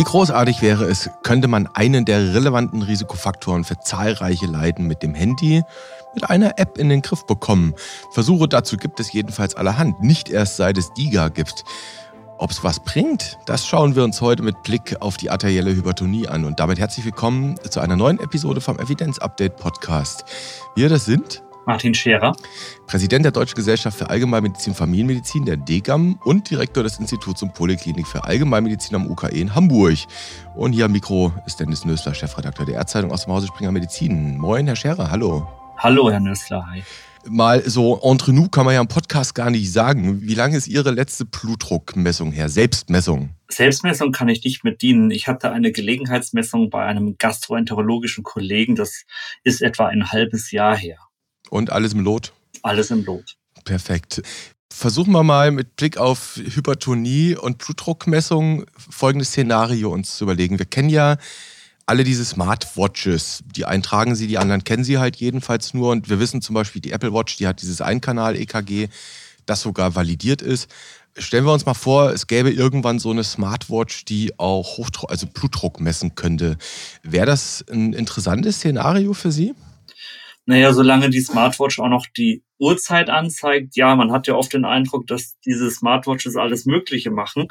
Wie großartig wäre es, könnte man einen der relevanten Risikofaktoren für zahlreiche Leiden mit dem Handy mit einer App in den Griff bekommen. Versuche dazu gibt es jedenfalls allerhand, nicht erst seit es DIGA gibt. Ob es was bringt, das schauen wir uns heute mit Blick auf die arterielle Hypertonie an. Und damit herzlich willkommen zu einer neuen Episode vom Evidenz Update Podcast. Wir das sind Martin Scherer, Präsident der Deutschen Gesellschaft für Allgemeinmedizin und Familienmedizin, der DGAM und Direktor des Instituts und Poliklinik für Allgemeinmedizin am UKE in Hamburg. Und hier am Mikro ist Dennis Nösler, Chefredakteur der Ärzteitung aus dem Hause Springer Medizin. Moin, Herr Scherer, hallo. Hallo, Herr Nösler, hi mal so entre nous kann man ja im Podcast gar nicht sagen. Wie lange ist Ihre letzte Blutdruckmessung her? Selbstmessung? Selbstmessung kann ich nicht mit dienen. Ich hatte eine Gelegenheitsmessung bei einem gastroenterologischen Kollegen. Das ist etwa ein halbes Jahr her. Und alles im Lot? Alles im Lot. Perfekt. Versuchen wir mal mit Blick auf Hypertonie und Blutdruckmessung folgendes Szenario uns zu überlegen. Wir kennen ja alle diese Smartwatches, die eintragen sie, die anderen kennen sie halt jedenfalls nur. Und wir wissen zum Beispiel, die Apple Watch, die hat dieses Einkanal-EKG, das sogar validiert ist. Stellen wir uns mal vor, es gäbe irgendwann so eine Smartwatch, die auch Hochdruck, also Blutdruck messen könnte. Wäre das ein interessantes Szenario für Sie? Naja, solange die Smartwatch auch noch die Uhrzeit anzeigt, ja, man hat ja oft den Eindruck, dass diese Smartwatches alles Mögliche machen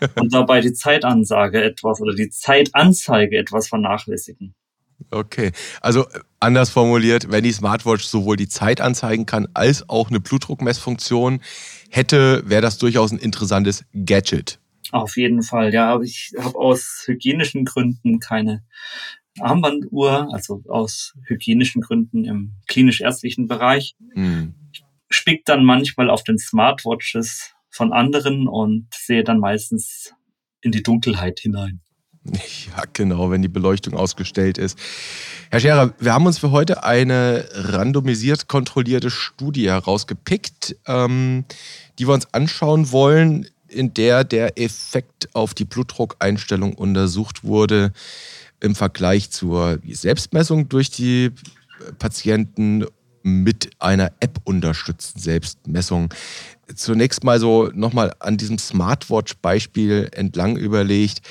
und dabei die Zeitansage etwas oder die Zeitanzeige etwas vernachlässigen. Okay, also äh, anders formuliert, wenn die Smartwatch sowohl die Zeit anzeigen kann als auch eine Blutdruckmessfunktion hätte, wäre das durchaus ein interessantes Gadget. Auf jeden Fall, ja, aber ich habe aus hygienischen Gründen keine Armbanduhr, also aus hygienischen Gründen im klinisch-ärztlichen Bereich. Mhm. Spickt dann manchmal auf den Smartwatches von anderen und sehe dann meistens in die Dunkelheit hinein. Ja, genau, wenn die Beleuchtung ausgestellt ist. Herr Scherer, wir haben uns für heute eine randomisiert kontrollierte Studie herausgepickt, ähm, die wir uns anschauen wollen, in der der Effekt auf die Blutdruckeinstellung untersucht wurde im Vergleich zur Selbstmessung durch die Patienten mit einer App unterstützten Selbstmessung. Zunächst mal so nochmal an diesem Smartwatch-Beispiel entlang überlegt.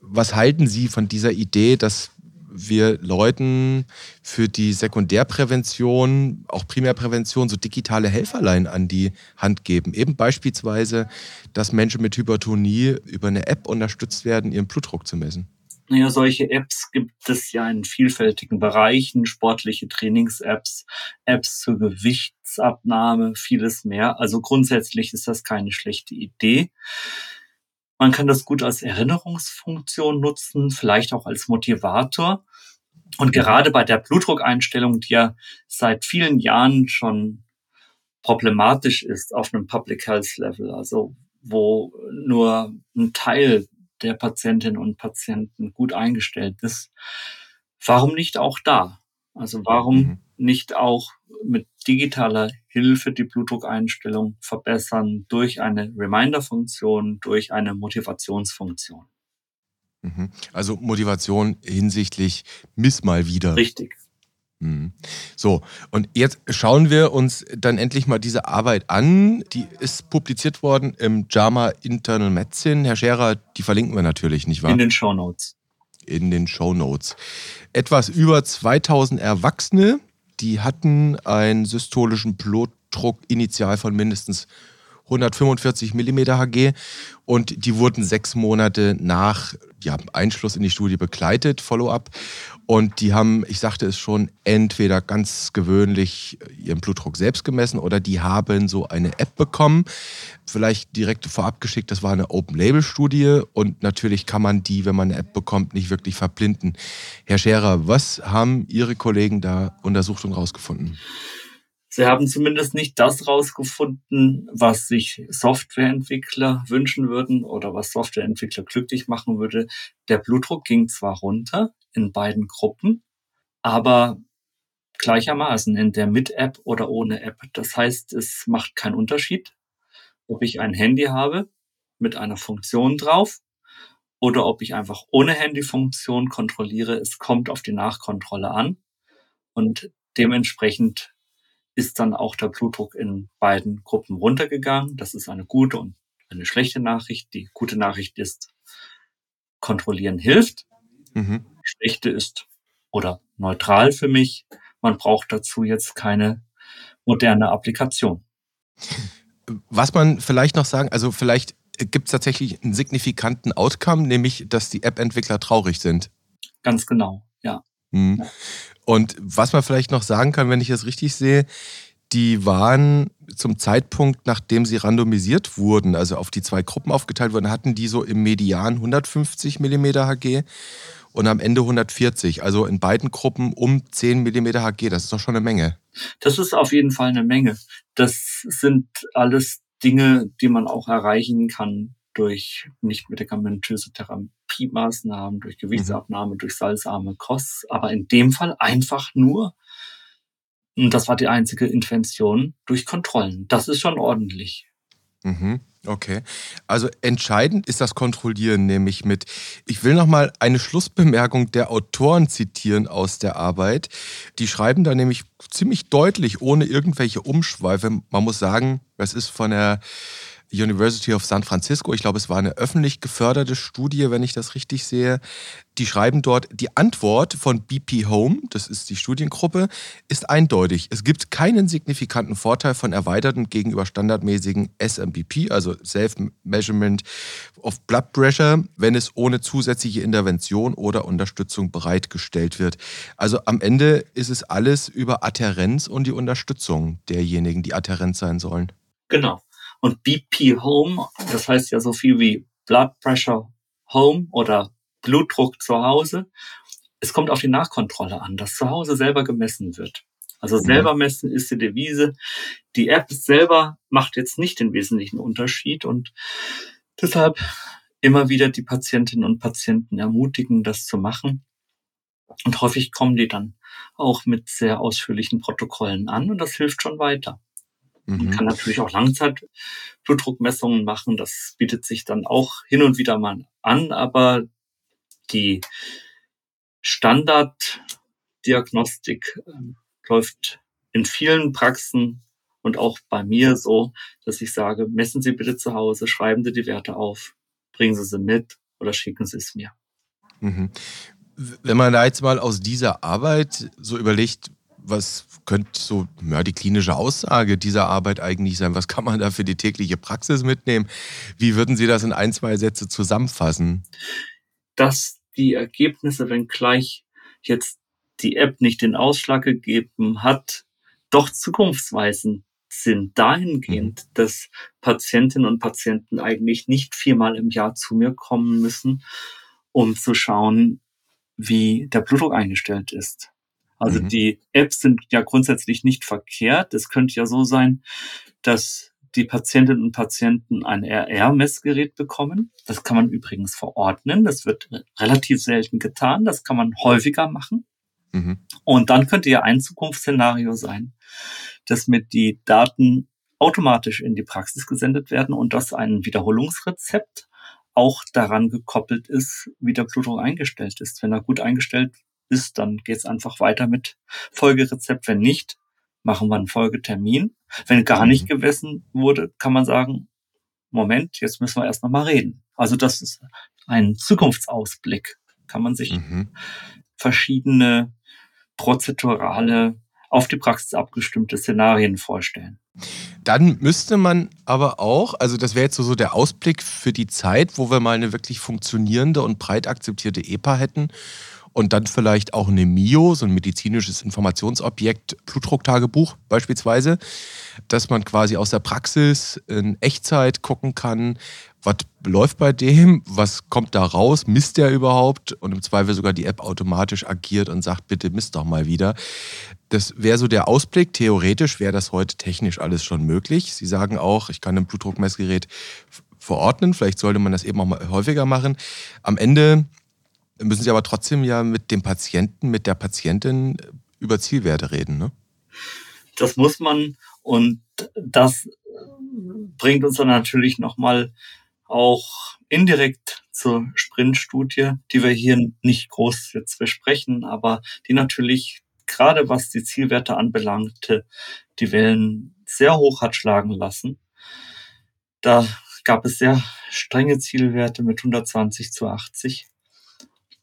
Was halten Sie von dieser Idee, dass wir Leuten für die Sekundärprävention, auch Primärprävention, so digitale Helferlein an die Hand geben. Eben beispielsweise, dass Menschen mit Hypertonie über eine App unterstützt werden, ihren Blutdruck zu messen. Naja, solche Apps gibt es ja in vielfältigen Bereichen, sportliche Trainings-Apps, Apps zur Gewichtsabnahme, vieles mehr. Also grundsätzlich ist das keine schlechte Idee. Man kann das gut als Erinnerungsfunktion nutzen, vielleicht auch als Motivator. Und gerade bei der Blutdruckeinstellung, die ja seit vielen Jahren schon problematisch ist auf einem Public Health Level, also wo nur ein Teil der Patientinnen und Patienten gut eingestellt ist. Warum nicht auch da? Also warum mhm. nicht auch mit digitaler Hilfe die Blutdruckeinstellung verbessern durch eine Reminder-Funktion, durch eine Motivationsfunktion? Mhm. Also Motivation hinsichtlich Miss mal wieder. Richtig. Mhm. So, und jetzt schauen wir uns dann endlich mal diese Arbeit an. Die ist publiziert worden im JAMA Internal Medicine. Herr Scherer, die verlinken wir natürlich, nicht wahr? In den Show Notes. In den Show Notes. Etwas über 2000 Erwachsene, die hatten einen systolischen Blutdruck initial von mindestens 145 mm Hg und die wurden sechs Monate nach ja, Einschluss in die Studie begleitet, Follow-up. Und die haben, ich sagte es schon, entweder ganz gewöhnlich ihren Blutdruck selbst gemessen oder die haben so eine App bekommen. Vielleicht direkt vorab geschickt, das war eine Open-Label-Studie und natürlich kann man die, wenn man eine App bekommt, nicht wirklich verblinden. Herr Scherer, was haben Ihre Kollegen da untersucht und rausgefunden? Sie haben zumindest nicht das rausgefunden, was sich Softwareentwickler wünschen würden oder was Softwareentwickler glücklich machen würde. Der Blutdruck ging zwar runter in beiden Gruppen, aber gleichermaßen in der mit App oder ohne App. Das heißt, es macht keinen Unterschied, ob ich ein Handy habe mit einer Funktion drauf oder ob ich einfach ohne Handyfunktion kontrolliere. Es kommt auf die Nachkontrolle an und dementsprechend ist dann auch der Blutdruck in beiden Gruppen runtergegangen. Das ist eine gute und eine schlechte Nachricht. Die gute Nachricht ist, Kontrollieren hilft. Mhm. Schlechte ist oder neutral für mich. Man braucht dazu jetzt keine moderne Applikation. Was man vielleicht noch sagen, also vielleicht gibt es tatsächlich einen signifikanten Outcome, nämlich dass die App-Entwickler traurig sind. Ganz genau, ja. Mhm. Und was man vielleicht noch sagen kann, wenn ich das richtig sehe, die waren zum Zeitpunkt, nachdem sie randomisiert wurden, also auf die zwei Gruppen aufgeteilt wurden, hatten die so im Median 150 mm Hg und am Ende 140. Also in beiden Gruppen um 10 mm Hg. Das ist doch schon eine Menge. Das ist auf jeden Fall eine Menge. Das sind alles Dinge, die man auch erreichen kann durch nicht medikamentöse Therapiemaßnahmen, durch Gewichtsabnahme, mhm. durch salzarme Kost, aber in dem Fall einfach nur, und das war die einzige Intervention, durch Kontrollen. Das ist schon ordentlich. Mhm. Okay. Also entscheidend ist das Kontrollieren, nämlich mit. Ich will nochmal eine Schlussbemerkung der Autoren zitieren aus der Arbeit. Die schreiben da nämlich ziemlich deutlich, ohne irgendwelche Umschweife. Man muss sagen, das ist von der University of San Francisco. Ich glaube, es war eine öffentlich geförderte Studie, wenn ich das richtig sehe. Die schreiben dort, die Antwort von BP Home, das ist die Studiengruppe, ist eindeutig. Es gibt keinen signifikanten Vorteil von erweiterten gegenüber standardmäßigen SMBP, also Self-Measurement of Blood Pressure, wenn es ohne zusätzliche Intervention oder Unterstützung bereitgestellt wird. Also am Ende ist es alles über Adherenz und die Unterstützung derjenigen, die adherent sein sollen. Genau. Und BP Home, das heißt ja so viel wie Blood Pressure Home oder Blutdruck zu Hause. Es kommt auf die Nachkontrolle an, dass zu Hause selber gemessen wird. Also selber messen ist die Devise. Die App selber macht jetzt nicht den wesentlichen Unterschied und deshalb immer wieder die Patientinnen und Patienten ermutigen, das zu machen. Und häufig kommen die dann auch mit sehr ausführlichen Protokollen an und das hilft schon weiter. Man mhm. kann natürlich auch Langzeitblutdruckmessungen machen. Das bietet sich dann auch hin und wieder mal an, aber die Standarddiagnostik äh, läuft in vielen Praxen und auch bei mir so, dass ich sage, messen Sie bitte zu Hause, schreiben Sie die Werte auf, bringen Sie sie mit oder schicken Sie es mir. Mhm. Wenn man da jetzt mal aus dieser Arbeit so überlegt, was könnte so ja, die klinische Aussage dieser Arbeit eigentlich sein? Was kann man da für die tägliche Praxis mitnehmen? Wie würden Sie das in ein, zwei Sätze zusammenfassen? Dass die Ergebnisse, wenn gleich jetzt die App nicht den Ausschlag gegeben hat, doch zukunftsweisend sind dahingehend, mhm. dass Patientinnen und Patienten eigentlich nicht viermal im Jahr zu mir kommen müssen, um zu schauen, wie der Blutdruck eingestellt ist. Also mhm. die Apps sind ja grundsätzlich nicht verkehrt. Es könnte ja so sein, dass die Patientinnen und Patienten ein RR-Messgerät bekommen. Das kann man übrigens verordnen. Das wird relativ selten getan. Das kann man häufiger machen. Mhm. Und dann könnte ja ein Zukunftsszenario sein, dass mit die Daten automatisch in die Praxis gesendet werden und dass ein Wiederholungsrezept auch daran gekoppelt ist, wie der Blutdruck eingestellt ist. Wenn er gut eingestellt ist, dann geht es einfach weiter mit Folgerezept. Wenn nicht, machen wir einen Folgetermin. Wenn gar nicht mhm. gemessen wurde, kann man sagen, Moment, jetzt müssen wir erst noch mal reden. Also das ist ein Zukunftsausblick. Kann man sich mhm. verschiedene prozedurale, auf die Praxis abgestimmte Szenarien vorstellen. Dann müsste man aber auch, also das wäre jetzt so der Ausblick für die Zeit, wo wir mal eine wirklich funktionierende und breit akzeptierte EPA hätten und dann vielleicht auch eine MIO, so ein medizinisches Informationsobjekt, Blutdrucktagebuch beispielsweise, dass man quasi aus der Praxis in Echtzeit gucken kann, was läuft bei dem, was kommt da raus, misst der überhaupt und im Zweifel sogar die App automatisch agiert und sagt, bitte misst doch mal wieder. Das wäre so der Ausblick. Theoretisch wäre das heute technisch alles schon möglich. Sie sagen auch, ich kann ein Blutdruckmessgerät verordnen, vielleicht sollte man das eben auch mal häufiger machen. Am Ende müssen Sie aber trotzdem ja mit dem Patienten, mit der Patientin über Zielwerte reden, ne? Das muss man und das bringt uns dann natürlich nochmal auch indirekt zur Sprint-Studie, die wir hier nicht groß jetzt besprechen, aber die natürlich gerade was die Zielwerte anbelangte, die Wellen sehr hoch hat schlagen lassen. Da gab es sehr strenge Zielwerte mit 120 zu 80.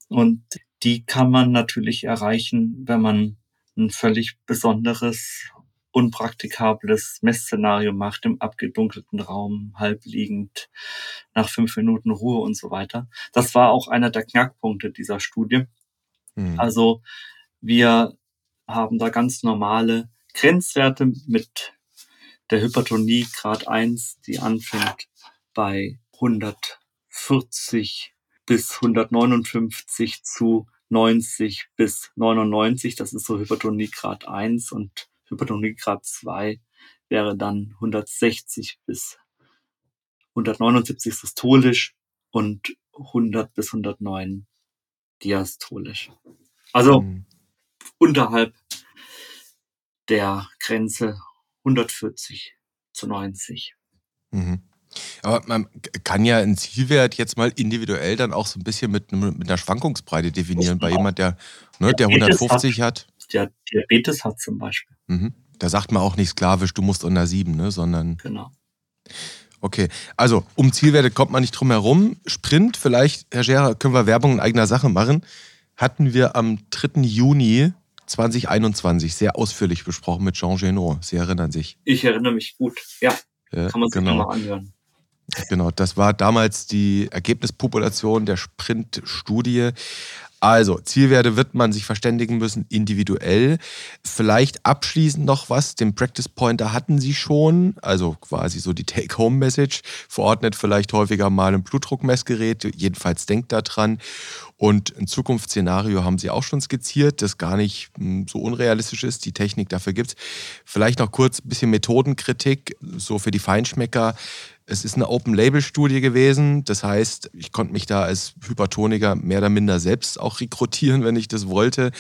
Und die kann man natürlich erreichen, wenn man ein völlig besonderes, unpraktikables Messszenario macht im abgedunkelten Raum, halbliegend, nach fünf Minuten Ruhe und so weiter. Das war auch einer der Knackpunkte dieser Studie. Mhm. Also wir haben da ganz normale Grenzwerte mit der Hypertonie Grad 1, die anfängt bei 140 bis 159 zu 90 bis 99. Das ist so Hypertonie Grad 1 und Hypertonie Grad 2 wäre dann 160 bis 179 systolisch und 100 bis 109 diastolisch. Also mhm. unterhalb der Grenze 140 zu 90. Mhm. Aber man kann ja einen Zielwert jetzt mal individuell dann auch so ein bisschen mit, mit einer Schwankungsbreite definieren. Bei jemand, der, ne, der 150 hat. Der Diabetes hat zum Beispiel. Mhm. Da sagt man auch nicht sklavisch, du musst unter 7, ne, sondern. Genau. Okay, also um Zielwerte kommt man nicht drum herum. Sprint, vielleicht, Herr Scherer, können wir Werbung in eigener Sache machen. Hatten wir am 3. Juni 2021 sehr ausführlich besprochen mit Jean Genot. Sie erinnern sich. Ich erinnere mich gut, ja. ja Kann man sich genau. mal anhören. Genau, das war damals die Ergebnispopulation der Sprint-Studie. Also, Zielwerte wird man sich verständigen müssen, individuell. Vielleicht abschließend noch was, den Practice Pointer hatten Sie schon, also quasi so die Take-Home-Message, verordnet vielleicht häufiger mal ein Blutdruckmessgerät, jedenfalls denkt daran. Und ein Zukunftsszenario haben Sie auch schon skizziert, das gar nicht hm, so unrealistisch ist, die Technik dafür gibt es. Vielleicht noch kurz ein bisschen Methodenkritik, so für die Feinschmecker. Es ist eine Open-Label-Studie gewesen. Das heißt, ich konnte mich da als Hypertoniker mehr oder minder selbst auch rekrutieren, wenn ich das wollte.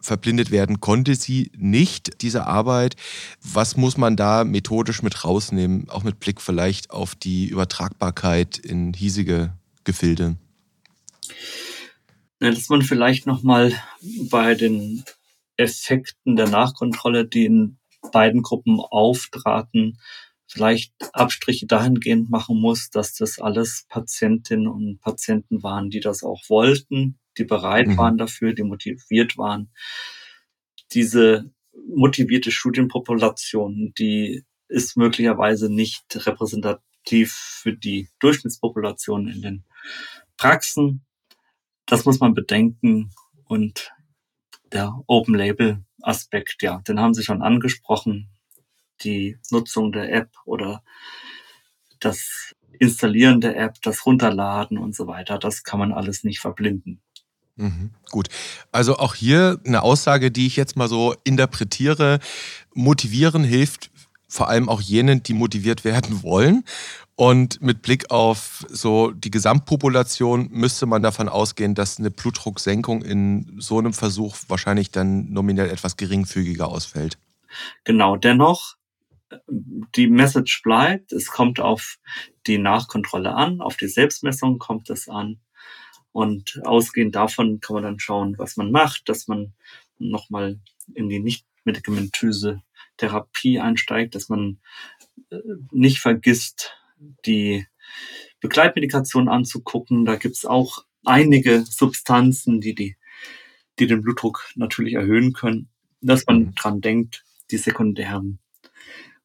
Verblindet werden konnte sie nicht, diese Arbeit. Was muss man da methodisch mit rausnehmen, auch mit Blick vielleicht auf die Übertragbarkeit in hiesige Gefilde? dass man vielleicht nochmal bei den Effekten der Nachkontrolle, die in beiden Gruppen auftraten, vielleicht Abstriche dahingehend machen muss, dass das alles Patientinnen und Patienten waren, die das auch wollten, die bereit mhm. waren dafür, die motiviert waren. Diese motivierte Studienpopulation, die ist möglicherweise nicht repräsentativ für die Durchschnittspopulation in den Praxen. Das muss man bedenken. Und der Open Label Aspekt, ja, den haben Sie schon angesprochen die Nutzung der App oder das Installieren der App, das Runterladen und so weiter, das kann man alles nicht verblinden. Mhm, gut. Also auch hier eine Aussage, die ich jetzt mal so interpretiere. Motivieren hilft vor allem auch jenen, die motiviert werden wollen. Und mit Blick auf so die Gesamtpopulation müsste man davon ausgehen, dass eine Blutdrucksenkung in so einem Versuch wahrscheinlich dann nominell etwas geringfügiger ausfällt. Genau, dennoch die Message bleibt, es kommt auf die Nachkontrolle an, auf die Selbstmessung kommt es an. Und ausgehend davon kann man dann schauen, was man macht, dass man nochmal in die nicht medikamentöse Therapie einsteigt, dass man äh, nicht vergisst, die Begleitmedikation anzugucken. Da gibt's auch einige Substanzen, die, die, die den Blutdruck natürlich erhöhen können, dass man mhm. dran denkt, die sekundären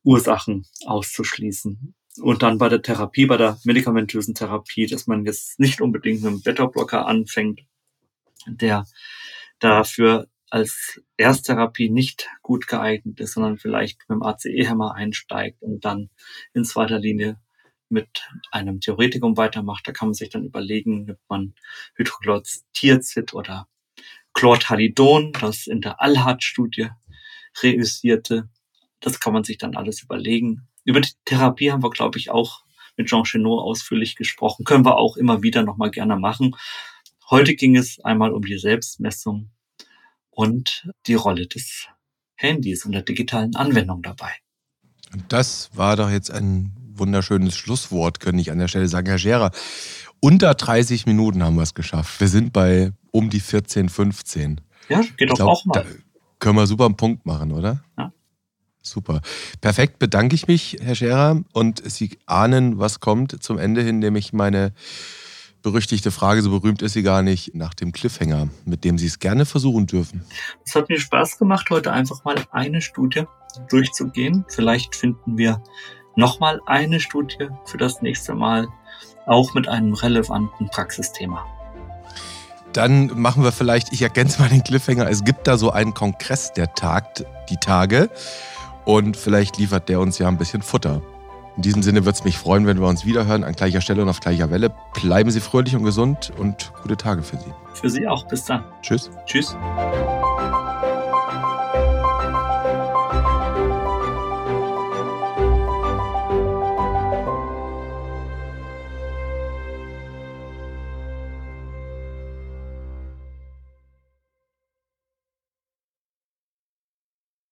Ursachen auszuschließen. Und dann bei der Therapie, bei der medikamentösen Therapie, dass man jetzt nicht unbedingt mit einem Beta-Blocker anfängt, der dafür als Ersttherapie nicht gut geeignet ist, sondern vielleicht mit dem ACE-Hämmer einsteigt und dann in zweiter Linie mit einem Theoretikum weitermacht. Da kann man sich dann überlegen, ob man Hydroxytierzid oder Chlortalidon, das in der Allhart-Studie reüssierte, das kann man sich dann alles überlegen. Über die Therapie haben wir, glaube ich, auch mit Jean Chenot ausführlich gesprochen. Können wir auch immer wieder nochmal gerne machen. Heute ging es einmal um die Selbstmessung und die Rolle des Handys und der digitalen Anwendung dabei. Und das war doch jetzt ein wunderschönes Schlusswort, könnte ich an der Stelle sagen. Herr Scherer, unter 30 Minuten haben wir es geschafft. Wir sind bei um die 14, 15. Ja, geht doch auch mal. Da können wir super einen Punkt machen, oder? Ja. Super. Perfekt, bedanke ich mich, Herr Scherer. Und Sie ahnen, was kommt zum Ende hin, nämlich meine berüchtigte Frage, so berühmt ist sie gar nicht, nach dem Cliffhanger, mit dem Sie es gerne versuchen dürfen. Es hat mir Spaß gemacht, heute einfach mal eine Studie durchzugehen. Vielleicht finden wir nochmal eine Studie für das nächste Mal, auch mit einem relevanten Praxisthema. Dann machen wir vielleicht, ich ergänze mal den Cliffhanger, es gibt da so einen Kongress, der tagt die Tage und vielleicht liefert der uns ja ein bisschen Futter. In diesem Sinne würde es mich freuen, wenn wir uns wiederhören an gleicher Stelle und auf gleicher Welle. Bleiben Sie fröhlich und gesund und gute Tage für Sie. Für Sie auch. Bis dann. Tschüss. Tschüss.